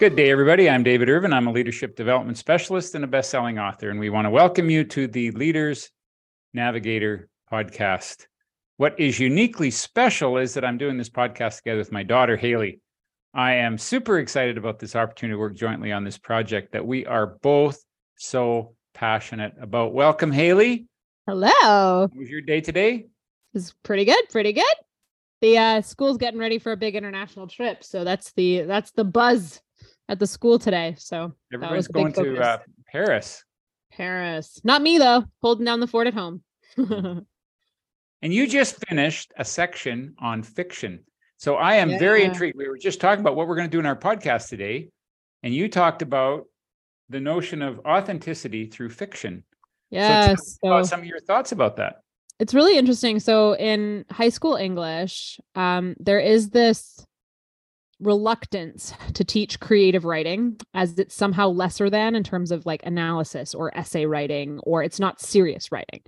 Good day, everybody. I'm David Irvine. I'm a leadership development specialist and a best-selling author, and we want to welcome you to the Leaders Navigator podcast. What is uniquely special is that I'm doing this podcast together with my daughter, Hayley. I am super excited about this opportunity to work jointly on this project that we are both so passionate about. Welcome, Hayley. Hello. How was your day today? It's pretty good. Pretty good. The uh, school's getting ready for a big international trip, so that's the that's the buzz at the school today. So everyone's going to uh, Paris. Paris. Not me though. Holding down the fort at home. and you just finished a section on fiction. So I am yeah. very intrigued. We were just talking about what we're going to do in our podcast today, and you talked about the notion of authenticity through fiction. Yes. So, so some of your thoughts about that. It's really interesting. So in high school English, um, there is this reluctance to teach creative writing as it's somehow lesser than in terms of like analysis or essay writing or it's not serious writing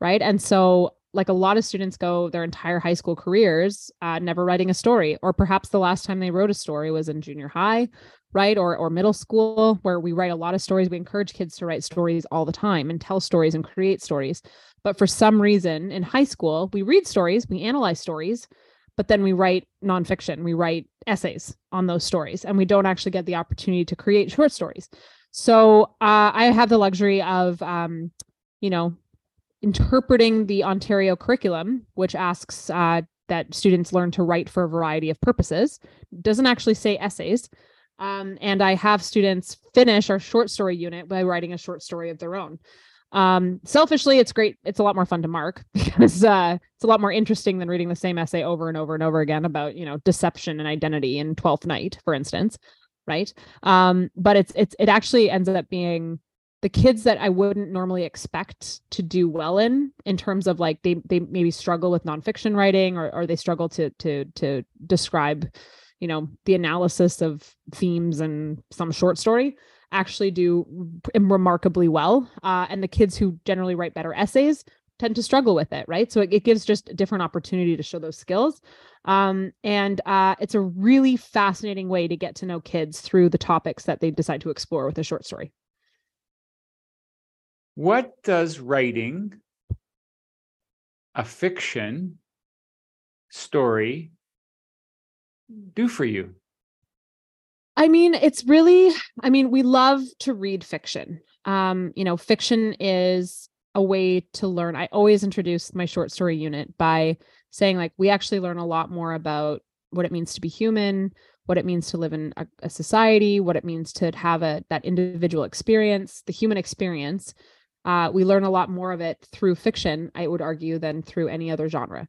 right? And so like a lot of students go their entire high school careers uh, never writing a story or perhaps the last time they wrote a story was in junior high right? Or or middle school where we write a lot of stories. We encourage kids to write stories all the time and tell stories and create stories. But for some reason in high school we read stories we analyze stories but then we write nonfiction, we write essays on those stories, and we don't actually get the opportunity to create short stories. So uh, I have the luxury of, um, you know, interpreting the Ontario curriculum, which asks uh, that students learn to write for a variety of purposes. Doesn't actually say essays. Um, and I have students finish our short story unit by writing a short story of their own um selfishly it's great. It's a lot more fun to mark because uh it's a lot more interesting than reading the same essay over and over and over again about you know deception and identity in 12th night for instance right? Um but it's it's it actually ends up being the kids that i wouldn't normally expect to do well in in terms of like they they maybe struggle with nonfiction writing or or they struggle to to to describe you know the analysis of themes and some short story actually do remarkably well. Uh, and the kids who generally write better essays tend to struggle with it, right? So it, it gives just a different opportunity to show those skills. Um, and uh, it's a really fascinating way to get to know kids through the topics that they decide to explore with a short story. What does writing a fiction story do for you? I mean, it's really, I mean, we love to read fiction. Um, you know, fiction is a way to learn. I always introduce my short story unit by saying, like, we actually learn a lot more about what it means to be human, what it means to live in a, a society, what it means to have a that individual experience, the human experience. Uh, we learn a lot more of it through fiction, I would argue, than through any other genre.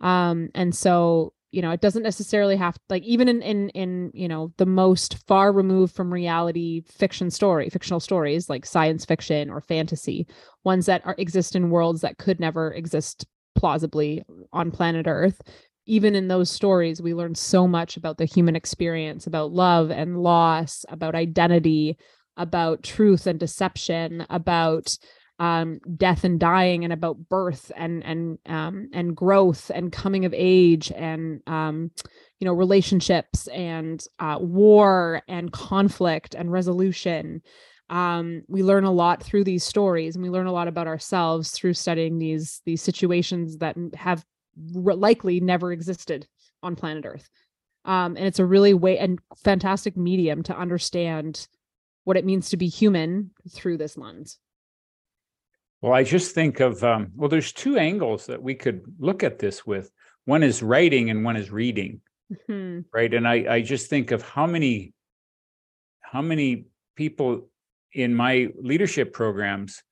Um, and so you know it doesn't necessarily have like even in in in you know the most far removed from reality fiction story fictional stories like science fiction or fantasy ones that are exist in worlds that could never exist plausibly on planet earth even in those stories we learn so much about the human experience about love and loss about identity about truth and deception about um, death and dying and about birth and and um, and growth and coming of age and um, you know relationships and uh, war and conflict and resolution. Um, we learn a lot through these stories and we learn a lot about ourselves through studying these these situations that have likely never existed on planet earth. Um, and it's a really way and fantastic medium to understand what it means to be human through this lens well, I just think of, um, well, there's two angles that we could look at this with. One is writing and one is reading. Mm-hmm. Right. And I, I just think of how many, how many people in my leadership programs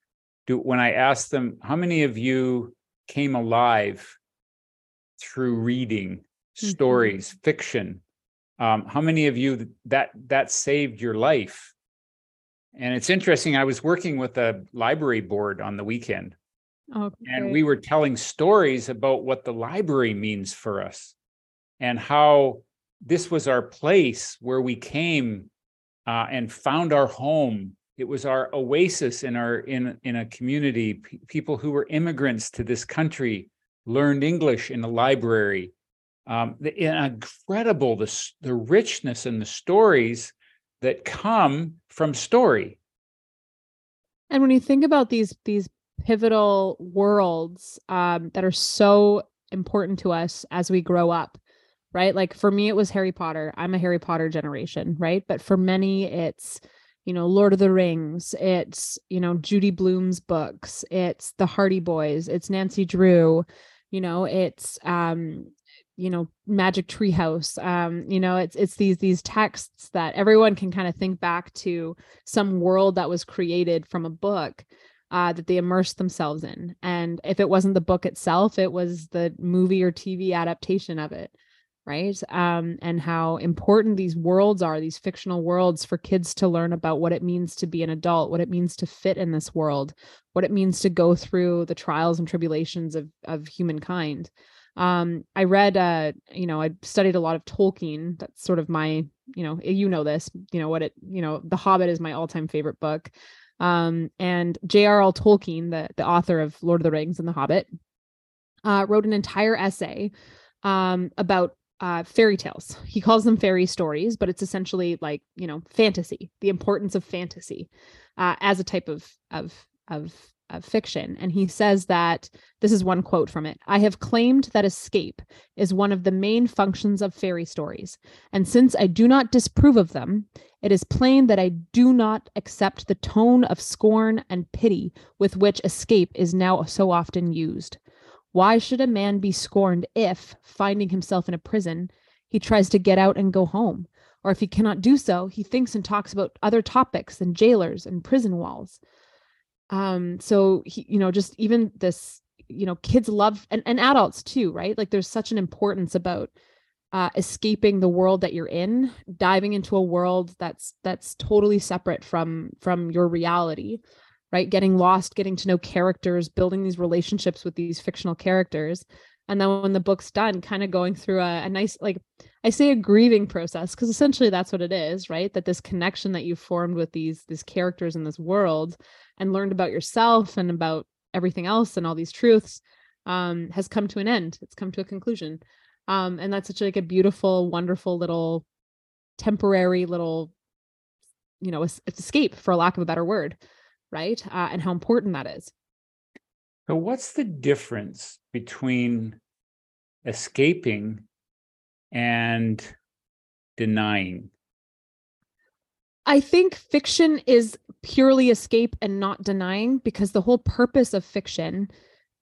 do, when I ask them, how many of you came alive through reading mm-hmm. stories, fiction? Um, how many of you that that saved your life? And it's interesting. I was working with a library board on the weekend, okay. and we were telling stories about what the library means for us and how this was our place where we came uh, and found our home. It was our oasis in our in in a community. P- people who were immigrants to this country learned English in the library. Um, the, incredible the the richness and the stories that come from story. And when you think about these these pivotal worlds um, that are so important to us as we grow up, right? Like for me, it was Harry Potter. I'm a Harry Potter generation, right? But for many, it's you know Lord of the Rings. It's you know Judy Blume's books. It's the Hardy Boys. It's Nancy Drew. You know, it's um, you know magic treehouse. Um you know it's it's these these texts that everyone can kind of think back to some world that was created from a book uh, that they immersed themselves in. And if it wasn't the book itself it was the movie or tv adaptation of it right? Um and how important these worlds are these fictional worlds for kids to learn about what it means to be an adult what it means to fit in this world what it means to go through the trials and tribulations of of humankind um i read uh you know i studied a lot of tolkien. That's sort of my you know you know this you know what it you know the hobbit is my all-time favorite book. Um and j.r.r tolkien the the author of lord of the rings and the hobbit uh wrote an entire essay um about uh fairy tales. He calls them fairy stories but it's essentially like you know fantasy the importance of fantasy uh as a type of of of of fiction. And he says that this is one quote from it I have claimed that escape is one of the main functions of fairy stories. And since I do not disprove of them, it is plain that I do not accept the tone of scorn and pity with which escape is now so often used. Why should a man be scorned if, finding himself in a prison, he tries to get out and go home? Or if he cannot do so, he thinks and talks about other topics than jailers and prison walls um so he, you know just even this you know kids love and, and adults too right? Like there's such an importance about uh, escaping the world that you're in diving into a world that's that's totally separate from from your reality right? Getting lost getting to know characters building these relationships with these fictional characters and then when the book's done kind of going through a, a nice like i say a grieving process because essentially that's what it is right that this connection that you formed with these these characters in this world and learned about yourself and about everything else and all these truths um, has come to an end. It's come to a conclusion. Um, and that's such like a beautiful, wonderful little temporary little, you know, escape for lack of a better word, right? Uh, and how important that is. So, what's the difference between escaping and denying? I think fiction is purely escape and not denying because the whole purpose of fiction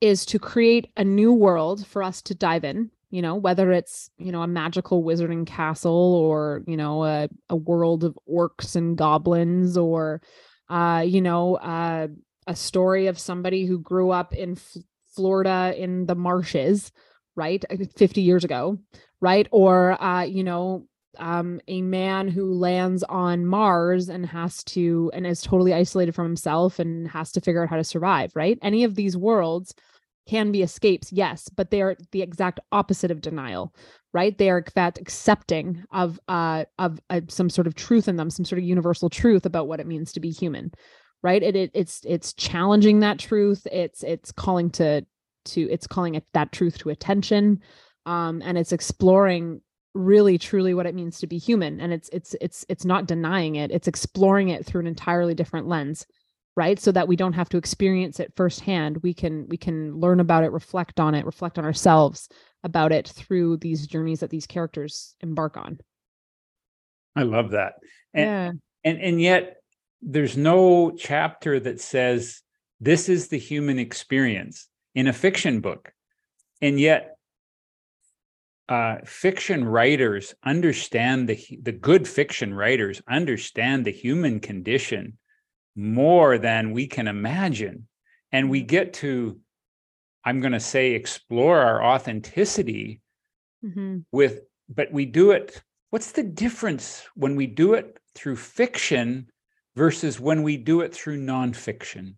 is to create a new world for us to dive in you know whether it's you know a magical wizarding castle or you know a, a world of orcs and goblins or uh you know uh, a story of somebody who grew up in F- florida in the marshes right 50 years ago right or uh you know um, a man who lands on Mars and has to and is totally isolated from himself and has to figure out how to survive, right? Any of these worlds can be escapes, yes, but they are the exact opposite of denial, right? They are accepting of uh of uh, some sort of truth in them, some sort of universal truth about what it means to be human, right? It, it it's it's challenging that truth. It's it's calling to to it's calling it that truth to attention um, and it's exploring really truly what it means to be human and it's it's it's it's not denying it it's exploring it through an entirely different lens right so that we don't have to experience it firsthand we can we can learn about it reflect on it reflect on ourselves about it through these journeys that these characters embark on i love that and yeah. and and yet there's no chapter that says this is the human experience in a fiction book and yet uh, fiction writers understand the the good fiction writers understand the human condition more than we can imagine, and we get to, I'm going to say, explore our authenticity mm-hmm. with. But we do it. What's the difference when we do it through fiction versus when we do it through nonfiction?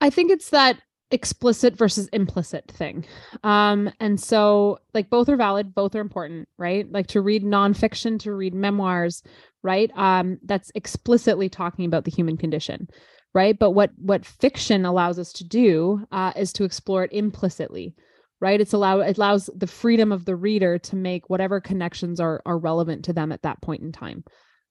I think it's that explicit versus implicit thing. Um, and so like both are valid, both are important, right? Like to read nonfiction, to read memoirs, right? Um, that's explicitly talking about the human condition, right? But what what fiction allows us to do uh, is to explore it implicitly, right? It's allow it allows the freedom of the reader to make whatever connections are are relevant to them at that point in time.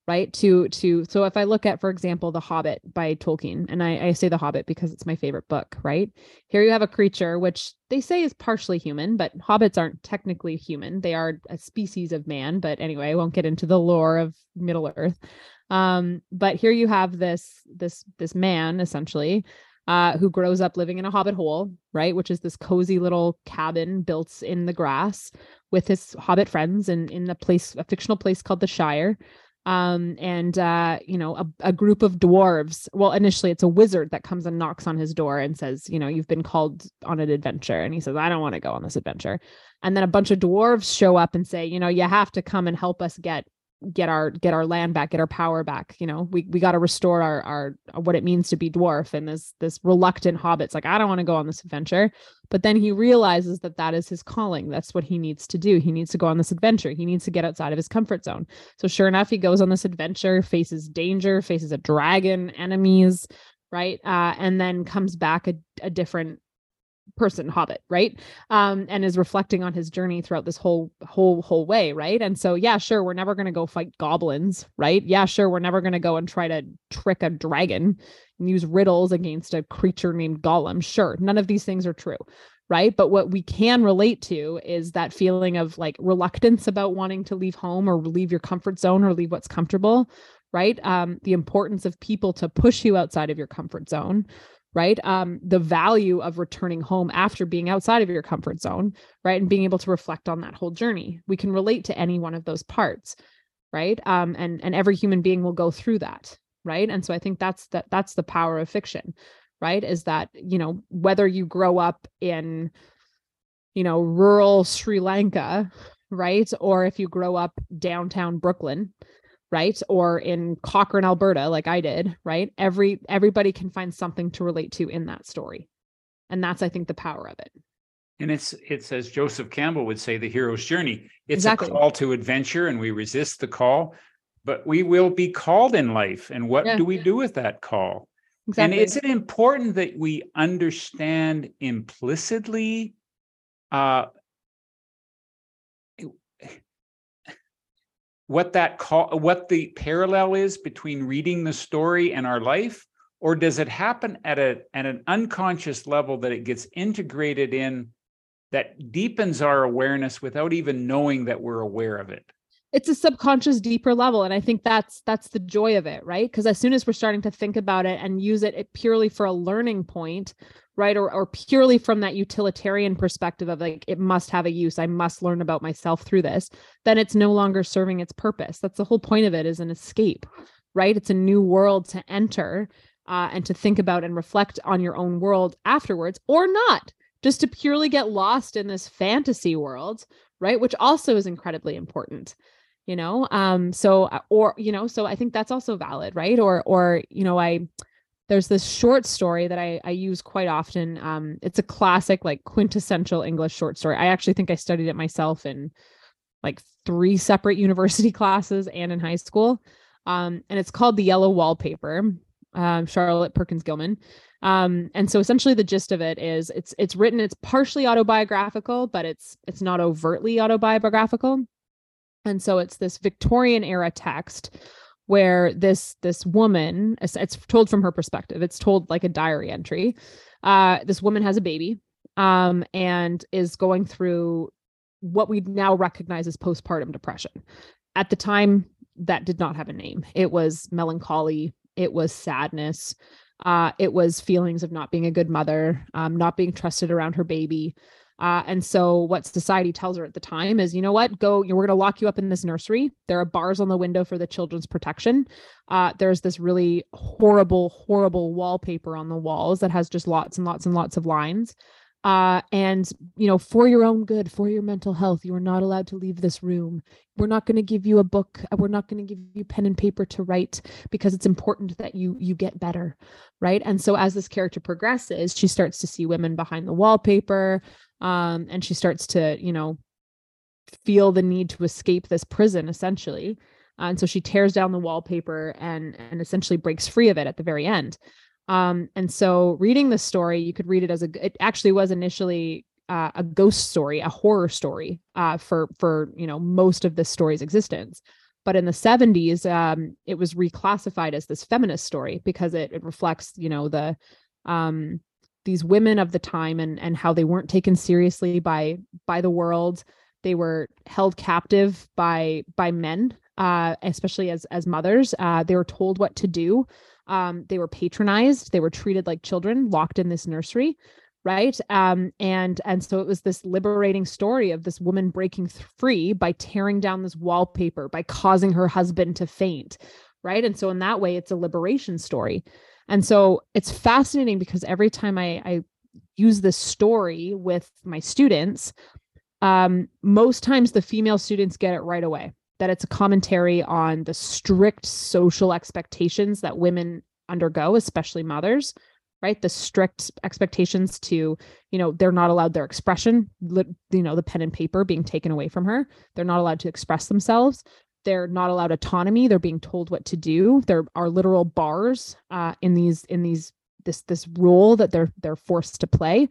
Right? To to so if i look at for example the hobbit by tolkien and I, I say the hobbit because it's my favorite book right? Here you have a creature which they say is partially human but hobbits aren't technically human. They are a species of man but anyway i won't get into the lore of middle earth. Um but here you have this this this man essentially uh, who grows up living in a hobbit hole, right? Which is this cozy little cabin built in the grass with his hobbit friends and in a place, a fictional place called the Shire um and uh you know a, a group of dwarves well initially it's a wizard that comes and knocks on his door and says you know you've been called on an adventure. And he says i don't want to go on this adventure. And then a bunch of dwarves show up and say you know you have to come and help us get get our get our land back get our power back you know? We we got to restore our our what it means to be dwarf and this this reluctant hobbit's like i don't want to go on this adventure. But then he realizes that that is his calling. That's what he needs to do. He needs to go on this adventure. He needs to get outside of his comfort zone. So sure enough he goes on this adventure faces danger faces a dragon enemies right? Uh, and then comes back a, a different person hobbit right? Um and is reflecting on his journey throughout this whole whole whole way right? And so yeah sure we're never going to go fight goblins right? Yeah sure we're never going to go and try to trick a dragon and use riddles against a creature named gollum. Sure none of these things are true right? But what we can relate to is that feeling of like reluctance about wanting to leave home or leave your comfort zone or leave what's comfortable right? Um the importance of people to push you outside of your comfort zone right? Um the value of returning home after being outside of your comfort zone right? And being able to reflect on that whole journey. We can relate to any one of those parts right? Um and and every human being will go through that right? And so i think that's that that's the power of fiction right? Is that you know whether you grow up in you know rural sri lanka right? Or if you grow up downtown brooklyn right? Or in cochrane alberta like i did right? Every everybody can find something to relate to in that story. And that's i think the power of it. And it's it's as joseph campbell would say the hero's journey. It's exactly. a call to adventure and we resist the call but we will be called in life. And what yeah. do we do with that call? Exactly. and is it important that we understand implicitly uh, what that call what the parallel is between reading the story and our life or does it happen at a at an unconscious level that it gets integrated in that deepens our awareness without even knowing that we're aware of it? It's a subconscious deeper level and i think that's that's the joy of it right? Because as soon as we're starting to think about it and use it, it purely for a learning point right? Or, or purely from that utilitarian perspective of like it must have a use i must learn about myself through this then it's no longer serving its purpose. That's the whole point of it is an escape right? It's a new world to enter uh, and to think about and reflect on your own world afterwards or not just to purely get lost in this fantasy world right? Which also is incredibly important you know? Um so uh, or you know so i think that's also valid right? Or or you know i there's this short story that I, I use quite often. Um, it's a classic, like quintessential English short story. I actually think I studied it myself in like three separate university classes and in high school. Um, and it's called The Yellow Wallpaper, um, Charlotte Perkins Gilman. Um, and so essentially the gist of it is it's it's written, it's partially autobiographical, but it's it's not overtly autobiographical. And so it's this Victorian era text where this this woman it's told from her perspective. It's told like a diary entry. Uh this woman has a baby um and is going through what we now recognize as postpartum depression. At the time that did not have a name. It was melancholy. It was sadness. Uh, it was feelings of not being a good mother um, not being trusted around her baby uh, and so what society tells her at the time is, you know what, go, we're going to lock you up in this nursery. There are bars on the window for the children's protection. Uh, there's this really horrible, horrible wallpaper on the walls that has just lots and lots and lots of lines. Uh, and you know, for your own good, for your mental health, you are not allowed to leave this room. We're not going to give you a book. We're not going to give you pen and paper to write because it's important that you you get better, right? And so as this character progresses, she starts to see women behind the wallpaper um, and she starts to you know feel the need to escape this prison essentially. Uh, and so she tears down the wallpaper and and essentially breaks free of it at the very end. Um, and so reading the story you could read it as a it actually was initially uh, a ghost story a horror story uh, for for you know most of this story's existence. But in the 70s um, it was reclassified as this feminist story because it, it reflects you know the um, these women of the time and and how they weren't taken seriously by by the world. They were held captive by by men uh, especially as as mothers. Uh, they were told what to do. Um, they were patronized. They were treated like children locked in this nursery right? Um, and and so it was this liberating story of this woman breaking free by tearing down this wallpaper by causing her husband to faint right? And so in that way it's a liberation story and so it's fascinating because every time i i use this story with my students um, most times the female students get it right away that it's a commentary on the strict social expectations that women undergo especially mothers right? The strict expectations to you know they're not allowed their expression you know the pen and paper being taken away from her. They're not allowed to express themselves they're not allowed autonomy. They're being told what to do. There are literal bars uh, in these in these this this role that they're they're forced to play.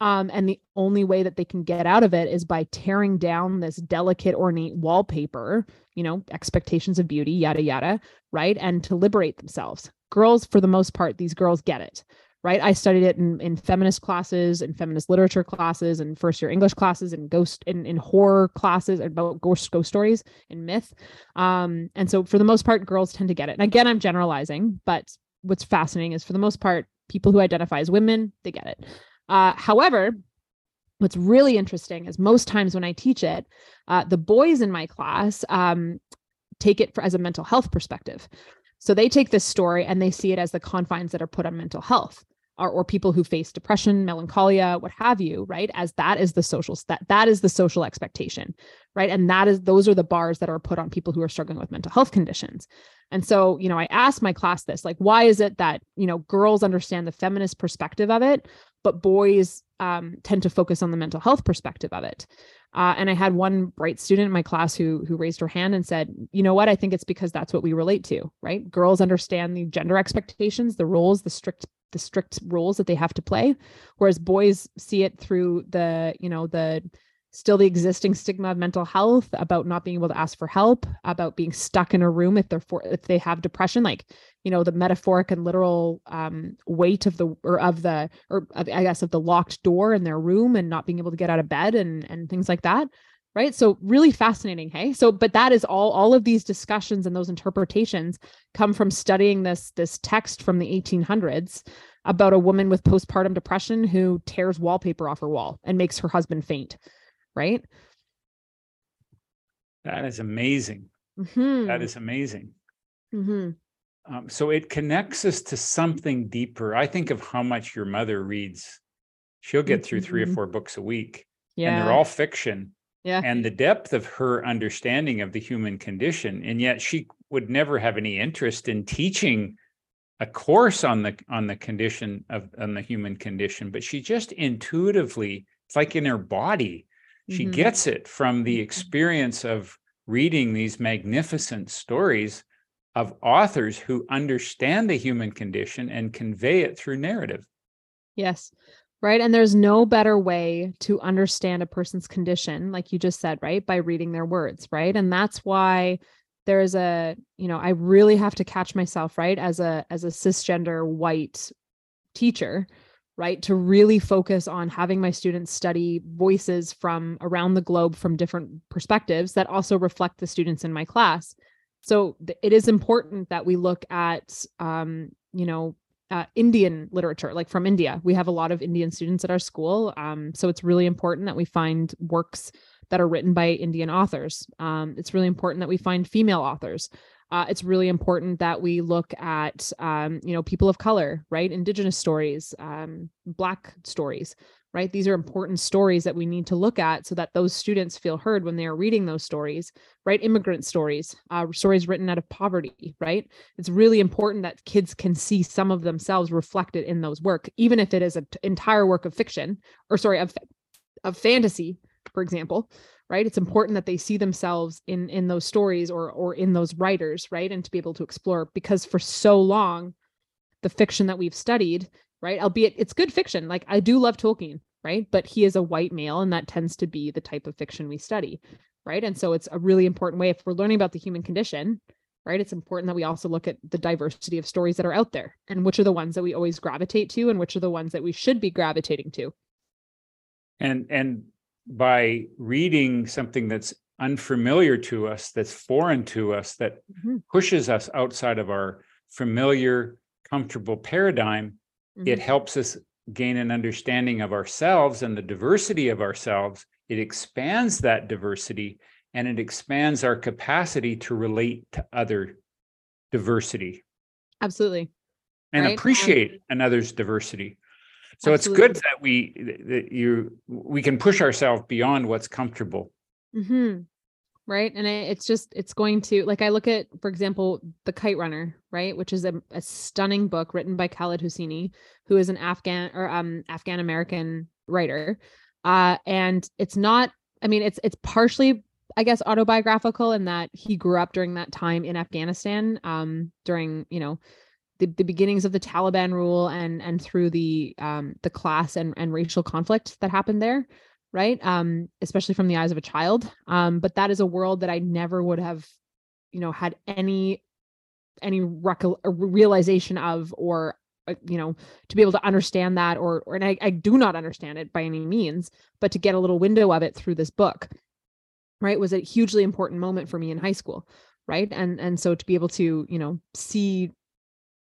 Um, and the only way that they can get out of it is by tearing down this delicate ornate wallpaper you know expectations of beauty yada yada right? And to liberate themselves. Girls for the most part these girls get it right? I studied it in, in feminist classes and feminist literature classes and first year English classes and ghost in, in horror classes about ghost ghost stories and myth. Um, and so for the most part, girls tend to get it. And again, I'm generalizing, but what's fascinating is for the most part, people who identify as women, they get it. Uh, however, what's really interesting is most times when I teach it, uh, the boys in my class um, take it for, as a mental health perspective. So they take this story and they see it as the confines that are put on mental health or, or people who face depression, melancholia, what have you, right? As that is the social that that is the social expectation, right? And that is those are the bars that are put on people who are struggling with mental health conditions. And so, you know, I asked my class this, like, why is it that, you know, girls understand the feminist perspective of it, but boys um, tend to focus on the mental health perspective of it? Uh, and I had one bright student in my class who who raised her hand and said, "You know what? I think it's because that's what we relate to, right? Girls understand the gender expectations, the roles, the strict the strict roles that they have to play, whereas boys see it through the you know the still the existing stigma of mental health about not being able to ask for help about being stuck in a room if they're for if they have depression like you know the metaphoric and literal um, weight of the or of the or of, i guess of the locked door in their room and not being able to get out of bed and and things like that right so really fascinating hey so but that is all all of these discussions and those interpretations come from studying this this text from the 1800s about a woman with postpartum depression who tears wallpaper off her wall and makes her husband faint right that is amazing mm-hmm. that is amazing mm-hmm. Um, so it connects us to something deeper. I think of how much your mother reads. She'll get through three or mm-hmm. four books a week, yeah. and they're all fiction. Yeah. And the depth of her understanding of the human condition, and yet she would never have any interest in teaching a course on the on the condition of on the human condition, but she just intuitively, it's like in her body, she mm-hmm. gets it from the mm-hmm. experience of reading these magnificent stories of authors who understand the human condition and convey it through narrative. Yes. Right. And there's no better way to understand a person's condition, like you just said, right? By reading their words. Right. And that's why there's a, you know, I really have to catch myself, right? As a, as a cisgender white teacher, right? To really focus on having my students study voices from around the globe from different perspectives that also reflect the students in my class so th- it is important that we look at, um, you know, uh, Indian literature, like from India. We have a lot of Indian students at our school. Um, so it's really important that we find works that are written by Indian authors. Um, it's really important that we find female authors. Uh, it's really important that we look at, um, you know, people of color, right? Indigenous stories, um, Black stories right? These are important stories that we need to look at so that those students feel heard when they are reading those stories, right? Immigrant stories, uh, stories written out of poverty, right? It's really important that kids can see some of themselves reflected in those work, even if it is an entire work of fiction or sorry, of, of fantasy, for example, right? It's important that they see themselves in in those stories or or in those writers, right? And to be able to explore because for so long, the fiction that we've studied right? Albeit it's good fiction. Like I do love Tolkien, right? But he is a white male, and that tends to be the type of fiction we study, right and so it's a really important way if we're learning about the human condition right it's important that we also look at the diversity of stories that are out there and which are the ones that we always gravitate to and which are the ones that we should be gravitating to and and by reading something that's unfamiliar to us that's foreign to us that mm-hmm. pushes us outside of our familiar comfortable paradigm mm-hmm. it helps us gain an understanding of ourselves and the diversity of ourselves it expands that diversity and it expands our capacity to relate to other diversity absolutely and right? appreciate um, another's diversity so absolutely. it's good that we that you we can push ourselves beyond what's comfortable mm-hmm. Right? And it's just it's going to like i look at for example the kite runner right? Which is a, a stunning book written by khaled hosseini who is an afghan or um afghan american writer. Uh and it's not i mean it's it's partially I guess autobiographical in that he grew up during that time in Afghanistan, um, during you know the, the beginnings of the Taliban rule and and through the um, the class and, and racial conflict that happened there, right? Um, especially from the eyes of a child. Um, but that is a world that I never would have, you know, had any any rec- realization of or uh, you know to be able to understand that or or and I, I do not understand it by any means but to get a little window of it through this book right was a hugely important moment for me in high school right and and so to be able to you know see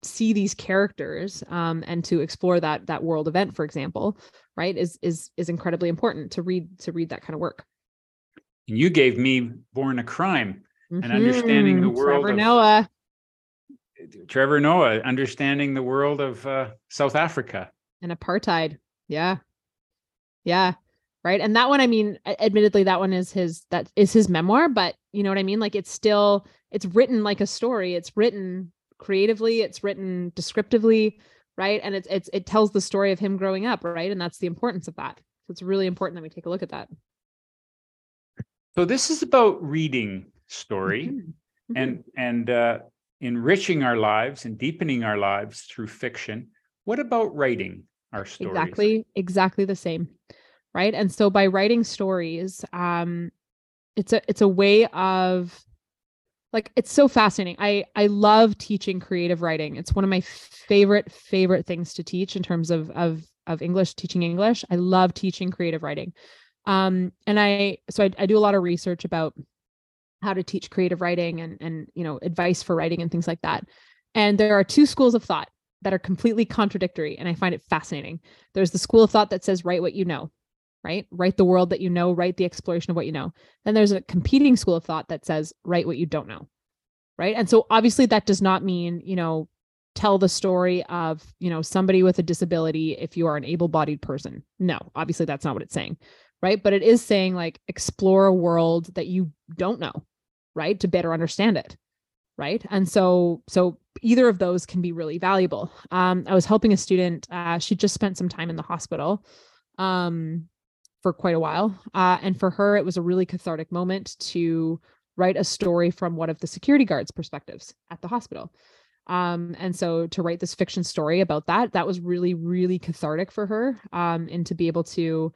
see these characters um, and to explore that that world event for example right is is is incredibly important to read to read that kind of work. And you gave me born a crime mm-hmm. and understanding the world Trevor of, Noah. Trevor Noah understanding the world of uh, South Africa. And apartheid. Yeah. Yeah. Right? And that one i mean admittedly that one is his that is his memoir but you know what i mean? Like it's still it's written like a story. It's written creatively it's written descriptively right? And it's it's it tells the story of him growing up right? And that's the importance of that. So it's really important that we take a look at that. So this is about reading story mm-hmm. Mm-hmm. and and uh enriching our lives and deepening our lives through fiction. What about writing our stories? Exactly exactly the same right? And so by writing stories um it's a it's a way of like it's so fascinating. I i love teaching creative writing. It's one of my favorite favorite things to teach in terms of of of english teaching english. I love teaching creative writing. Um and i so I, I do a lot of research about how to teach creative writing and and you know advice for writing and things like that. And there are two schools of thought that are completely contradictory and i find it fascinating. There's the school of thought that says write what you know right? Write the world that you know, write the exploration of what you know. Then there's a competing school of thought that says write what you don't know. Right. And so obviously that does not mean, you know, tell the story of, you know, somebody with a disability if you are an able-bodied person. No, obviously that's not what it's saying. Right. But it is saying like explore a world that you don't know, right? To better understand it. Right. And so so either of those can be really valuable. Um, I was helping a student, uh, she just spent some time in the hospital. Um, for quite a while. Uh, and for her, it was a really cathartic moment to write a story from one of the security guards' perspectives at the hospital. Um, and so to write this fiction story about that, that was really, really cathartic for her. Um, and to be able to,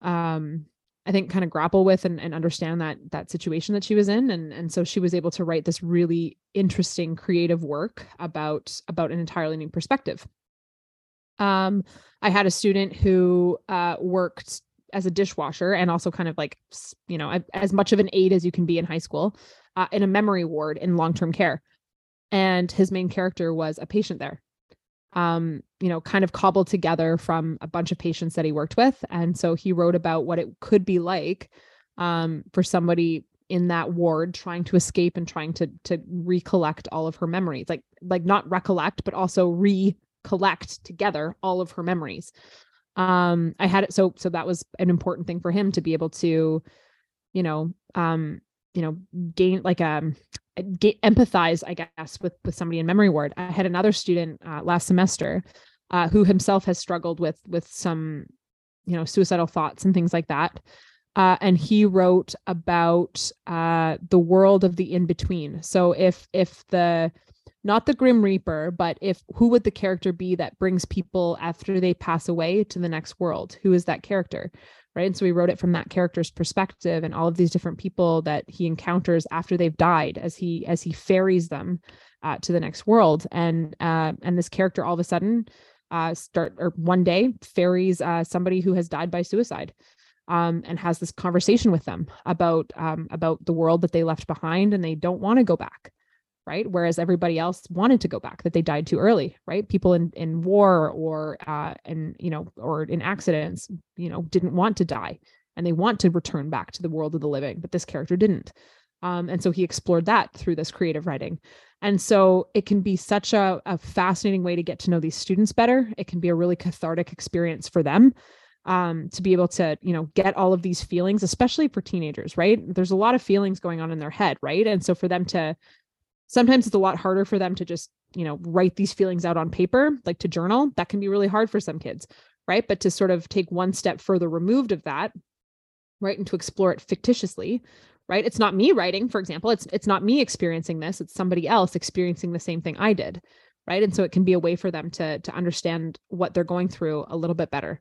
um, I think kind of grapple with and, and understand that that situation that she was in. And, and so she was able to write this really interesting creative work about about an entirely new perspective. Um, I had a student who uh, worked as a dishwasher and also kind of like, you know, as much of an aide as you can be in high school uh, in a memory ward in long term care. And his main character was a patient there. Um, you know, kind of cobbled together from a bunch of patients that he worked with. And so he wrote about what it could be like um, for somebody in that ward trying to escape and trying to to recollect all of her memories like like not recollect but also re collect together all of her memories. Um i had it so so that was an important thing for him to be able to you know um you know gain like um get, empathize i guess with with somebody in memory ward. I had another student uh, last semester uh, who himself has struggled with with some you know suicidal thoughts and things like that. Uh, and he wrote about uh, the world of the in between so if if the not the grim reaper but if who would the character be that brings people after they pass away to the next world? Who is that character? Right? And so we wrote it from that character's perspective and all of these different people that he encounters after they've died as he as he ferries them uh, to the next world. And uh, and this character all of a sudden uh, start or one day ferries uh, somebody who has died by suicide um, and has this conversation with them about um, about the world that they left behind and they don't want to go back right? Whereas everybody else wanted to go back that they died too early right? People in in war or uh and you know or in accidents you know didn't want to die and they want to return back to the world of the living but this character didn't. Um, and so he explored that through this creative writing. And so it can be such a, a fascinating way to get to know these students better. It can be a really cathartic experience for them um, to be able to you know get all of these feelings especially for teenagers right? There's a lot of feelings going on in their head right? And so for them to sometimes it's a lot harder for them to just you know write these feelings out on paper like to journal. That can be really hard for some kids right? But to sort of take one step further removed of that right and to explore it fictitiously right? It's not me writing for example. It's it's not me experiencing this. It's somebody else experiencing the same thing i did right? And so it can be a way for them to to understand what they're going through a little bit better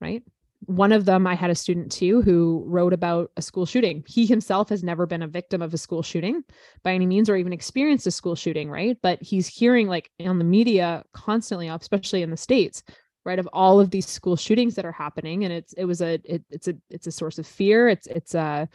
right one of them, I had a student too who wrote about a school shooting. He himself has never been a victim of a school shooting by any means or even experienced a school shooting, right? But he's hearing like on the media constantly, especially in the States, right, of all of these school shootings that are happening. And it's it was a it, it's a it's a source of fear. It's it's a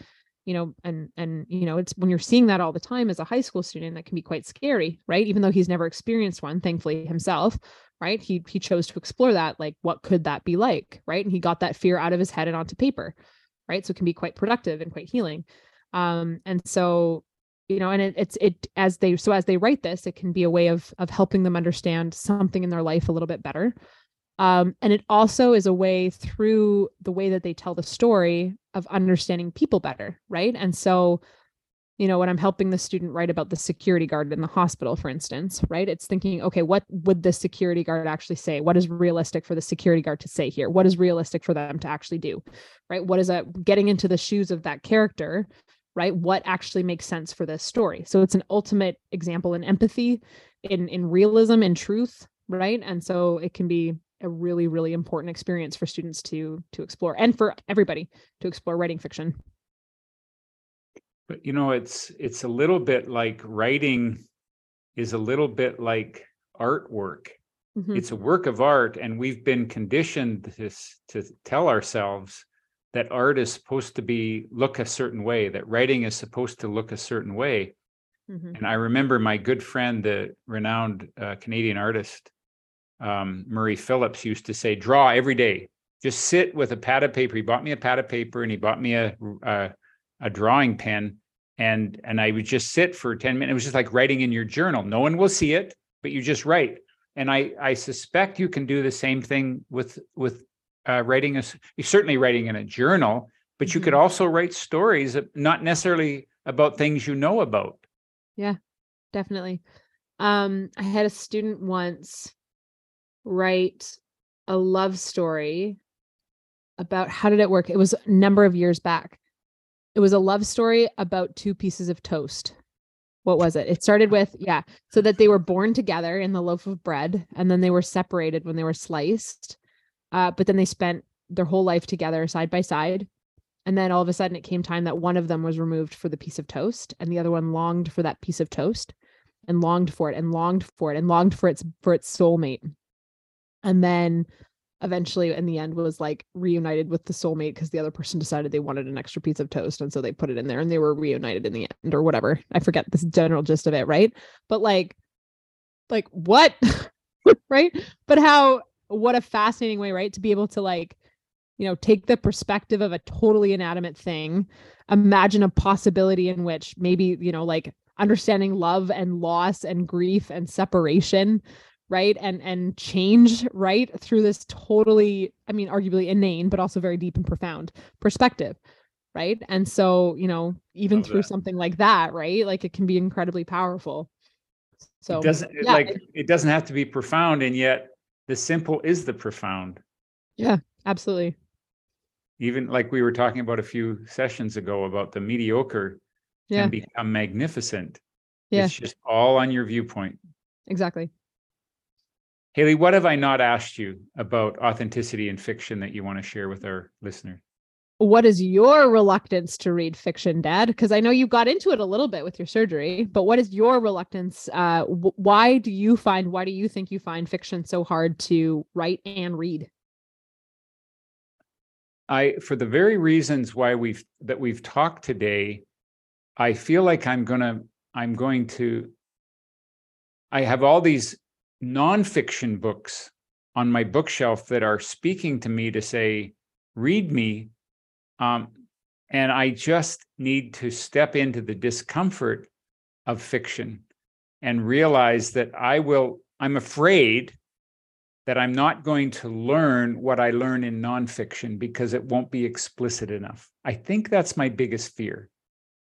you know and and you know it's when you're seeing that all the time as a high school student that can be quite scary right? Even though he's never experienced one thankfully himself right? He he chose to explore that like what could that be like right? And he got that fear out of his head and onto paper right? So it can be quite productive and quite healing. Um and so you know and it, it's it as they so as they write this it can be a way of of helping them understand something in their life a little bit better. Um and it also is a way through the way that they tell the story of understanding people better right? And so you know when i'm helping the student write about the security guard in the hospital for instance right? It's thinking okay what would the security guard actually say? What is realistic for the security guard to say here? What is realistic for them to actually do? Right? What is a getting into the shoes of that character right? What actually makes sense for this story? So it's an ultimate example in empathy in in realism and truth right? And so it can be a really really important experience for students to to explore and for everybody to explore writing fiction but you know, it's it's a little bit like writing is a little bit like artwork. Mm-hmm. It's a work of art, and we've been conditioned to, to tell ourselves that art is supposed to be look a certain way, that writing is supposed to look a certain way. Mm-hmm. And I remember my good friend, the renowned uh, Canadian artist um, Murray Phillips, used to say, "Draw every day. Just sit with a pad of paper." He bought me a pad of paper, and he bought me a, a a drawing pen and and I would just sit for 10 minutes. It was just like writing in your journal. No one will see it, but you just write. And I I suspect you can do the same thing with with uh, writing a certainly writing in a journal, but you could mm-hmm. also write stories, not necessarily about things you know about. Yeah, definitely. Um, I had a student once write a love story about how did it work? It was a number of years back it was a love story about two pieces of toast. What was it? It started with, yeah, so that they were born together in the loaf of bread and then they were separated when they were sliced. Uh, but then they spent their whole life together side by side. And then all of a sudden it came time that one of them was removed for the piece of toast and the other one longed for that piece of toast and longed for it and longed for it and longed for its for its soulmate. And then eventually in the end was like reunited with the soulmate because the other person decided they wanted an extra piece of toast and so they put it in there and they were reunited in the end or whatever. I forget the general gist of it right? But like like what? Right? But how what a fascinating way right to be able to like you know take the perspective of a totally inanimate thing imagine a possibility in which maybe you know like understanding love and loss and grief and separation right? And and change right through this totally i mean arguably inane but also very deep and profound perspective right? And so you know even Love through that. something like that right like it can be incredibly powerful. So it doesn't yeah, like it, it doesn't have to be profound and yet the simple is the profound. Yeah absolutely. Even like we were talking about a few sessions ago about the mediocre yeah. can become magnificent. Yeah. It's just all on your viewpoint. Exactly Hayley, what have I not asked you about authenticity and fiction that you want to share with our listeners? what is your reluctance to read fiction, Dad? Because I know you got into it a little bit with your surgery, but what is your reluctance? Uh, w- why do you find, why do you think you find fiction so hard to write and read? I, for the very reasons why we've that we've talked today, I feel like I'm gonna, I'm going to, I have all these nonfiction books on my bookshelf that are speaking to me to say, read me. Um, and I just need to step into the discomfort of fiction and realize that I will, I'm afraid that I'm not going to learn what I learn in nonfiction because it won't be explicit enough. I think that's my biggest fear.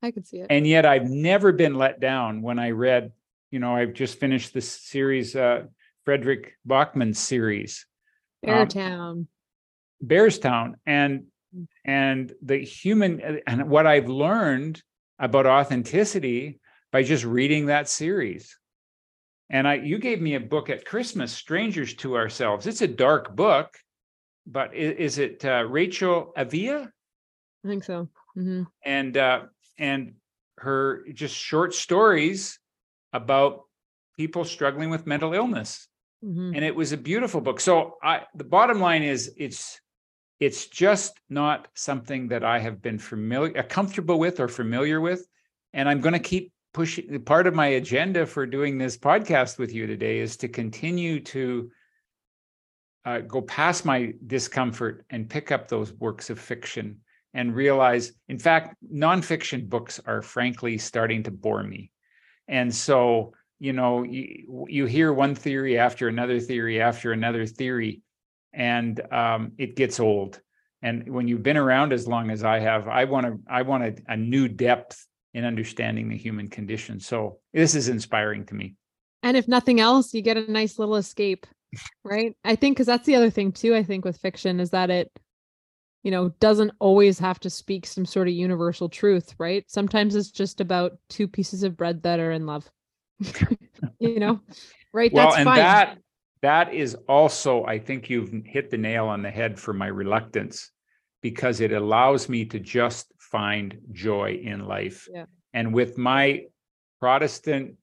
I can see it. And yet I've never been let down when I read, you know, I've just finished this series, uh, Fredrik Backman's series. Beartown. Um, Bearstown. And and the human and what I've learned about authenticity by just reading that series. And I you gave me a book at Christmas, Strangers to Ourselves. It's a dark book, but is, is it uh, Rachel Aviv? I think so. Mm-hmm. And uh, and her just short stories about people struggling with mental illness. Mm-hmm. And it was a beautiful book. So I the bottom line is it's it's just not something that I have been familiar uh, comfortable with or familiar with. And I'm going to keep pushing part of my agenda for doing this podcast with you today is to continue to uh, go past my discomfort and pick up those works of fiction and realize, in fact, nonfiction books are frankly starting to bore me. And so, you know, you, you hear one theory after another theory after another theory, and um, it gets old. And when you've been around as long as I have, I want to, I want a, a new depth in understanding the human condition. So this is inspiring to me. And if nothing else, you get a nice little escape, right? I think because that's the other thing too. I think with fiction is that it you know, doesn't always have to speak some sort of universal truth, right? Sometimes it's just about two pieces of bread that are in love. you know, right? Well, That's and fine. that that is also, I think you've hit the nail on the head for my reluctance because it allows me to just find joy in life. Yeah. And with my Protestant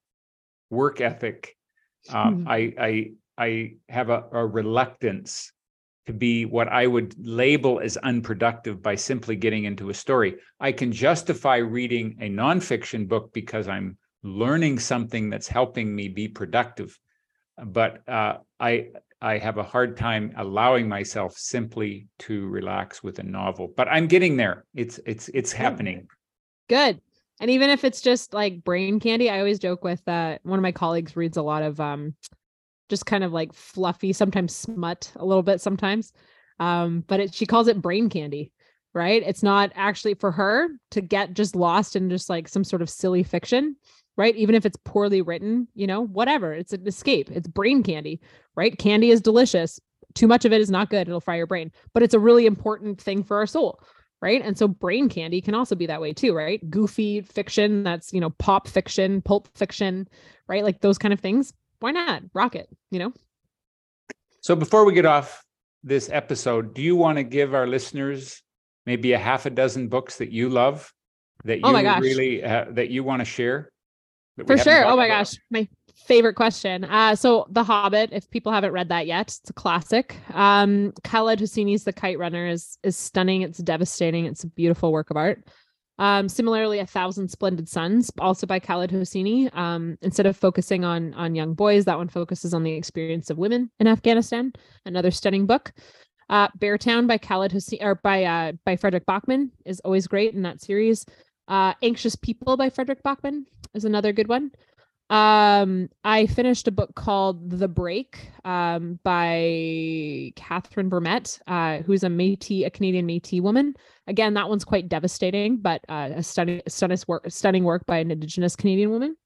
work ethic, um, I I I have a, a reluctance to be what I would label as unproductive by simply getting into a story. I can justify reading a nonfiction book because I'm learning something that's helping me be productive. But uh, I I have a hard time allowing myself simply to relax with a novel. But I'm getting there. It's it's it's happening. Good. And even if it's just like brain candy, I always joke with uh, one of my colleagues reads a lot of um, just kind of like fluffy, sometimes smut a little bit sometimes. Um, but it, she calls it brain candy, right? It's not actually for her to get just lost in just like some sort of silly fiction, right? Even if it's poorly written, you know, whatever. It's an escape. It's brain candy, right? Candy is delicious. Too much of it is not good. It'll fry your brain, but it's a really important thing for our soul. Right. And so brain candy can also be that way too, right? Goofy fiction that's, you know, pop fiction, pulp fiction, right? Like those kind of things why not? Rock it you know? So before we get off this episode do you want to give our listeners maybe a half a dozen books that you love that oh you really uh, that you want to share for sure. oh my about? gosh my favorite question. Uh so the hobbit if people haven't read that yet it's a classic. Um khaled hosseini's the kite runner is is stunning it's devastating it's a beautiful work of art um, similarly, A Thousand Splendid Suns, also by Khaled Hosseini. Um, instead of focusing on on young boys, that one focuses on the experience of women in Afghanistan. Another stunning book. Uh, Beartown by Khaled Hosseini or by uh, by Fredrik Backman is always great in that series. Uh, Anxious People by Fredrik Backman is another good one. Um, I finished a book called The Break um, by Catherine Vermette, uh, who's a Métis, a Canadian Métis woman. Again, that one's quite devastating, but uh, a stunning, stunning work, stunning work by an Indigenous Canadian woman.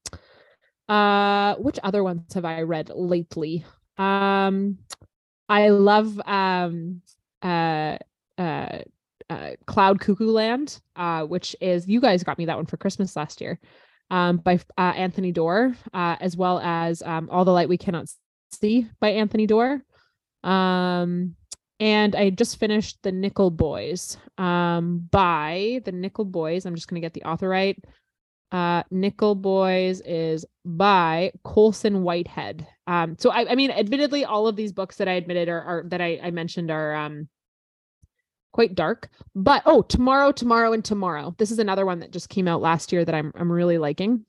Uh, which other ones have I read lately? Um, I love um, uh, uh, uh, Cloud Cuckoo Land, uh, which is you guys got me that one for Christmas last year um, by uh, Anthony Doerr, uh, as well as um, All the Light We Cannot See by Anthony Doerr. Um, and I just finished The Nickel Boys um, by the Nickel Boys. I'm just going to get the author right. Uh, Nickel Boys is by Colson Whitehead. Um, so I, I mean, admittedly, all of these books that I admitted are, are that I, I mentioned are um, quite dark. But oh, tomorrow, tomorrow, and tomorrow. This is another one that just came out last year that I'm I'm really liking.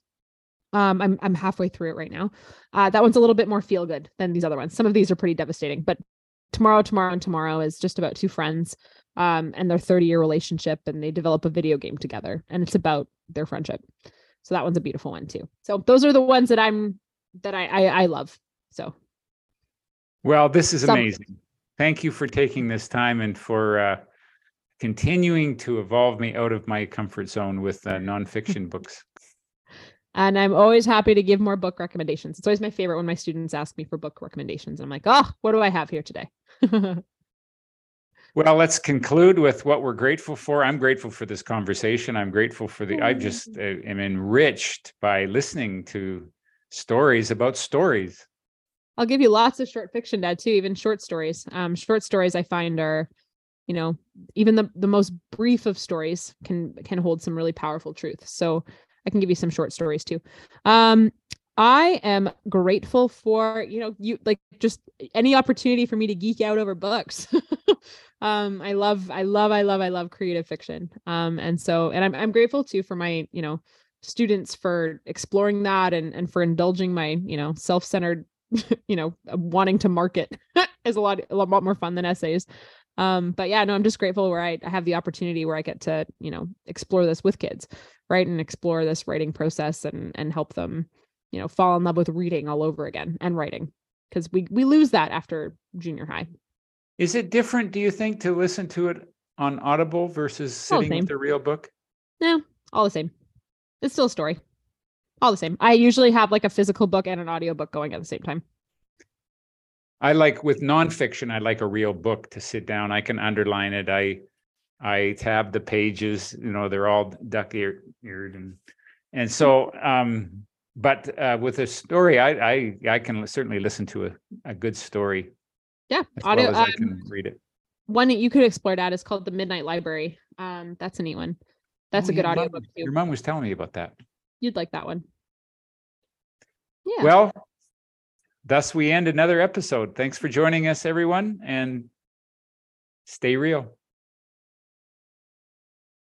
Um, I'm I'm halfway through it right now. Uh, that one's a little bit more feel good than these other ones. Some of these are pretty devastating, but tomorrow, tomorrow, and tomorrow is just about two friends um, and their 30 year relationship, and they develop a video game together, and it's about their friendship. So that one's a beautiful one too. So those are the ones that I'm that I I, I love. So. Well, this is Some- amazing. Thank you for taking this time and for uh, continuing to evolve me out of my comfort zone with uh, nonfiction books. And I'm always happy to give more book recommendations. It's always my favorite when my students ask me for book recommendations. And I'm like, oh, what do I have here today? well, let's conclude with what we're grateful for. I'm grateful for this conversation. I'm grateful for the, I just uh, am enriched by listening to stories about stories. I'll give you lots of short fiction, Dad, too, even short stories. Um, short stories I find are, you know, even the, the most brief of stories can can hold some really powerful truth. So I can give you some short stories too. Um, I am grateful for, you know, you like just any opportunity for me to geek out over books. um, I love, I love, I love, I love creative fiction. Um, and so, and I'm, I'm grateful too for my, you know, students for exploring that and, and for indulging my, you know, self-centered, you know, wanting to market is a lot, a lot more fun than essays. Um, but yeah, no, I'm just grateful where I, I have the opportunity where I get to, you know, explore this with kids right and explore this writing process and and help them you know fall in love with reading all over again and writing because we we lose that after junior high. Is it different do you think to listen to it on audible versus sitting the with the real book? No all the same. It's still a story. All the same. I usually have like a physical book and an audiobook going at the same time i like with nonfiction i like a real book to sit down i can underline it i I tab the pages, you know, they're all duck eared and, and so, um, but, uh, with a story, I, I, I can certainly listen to a, a good story Yeah. Audio, well I um, can read it. one that you could explore that is called the Midnight Library. Um, that's a neat one. That's Oh, a good yeah, audiobook Mom- too. Your mom was telling me about that. You'd like that one. Yeah. Well, thus we end another episode. Thanks for joining us, everyone, and stay real.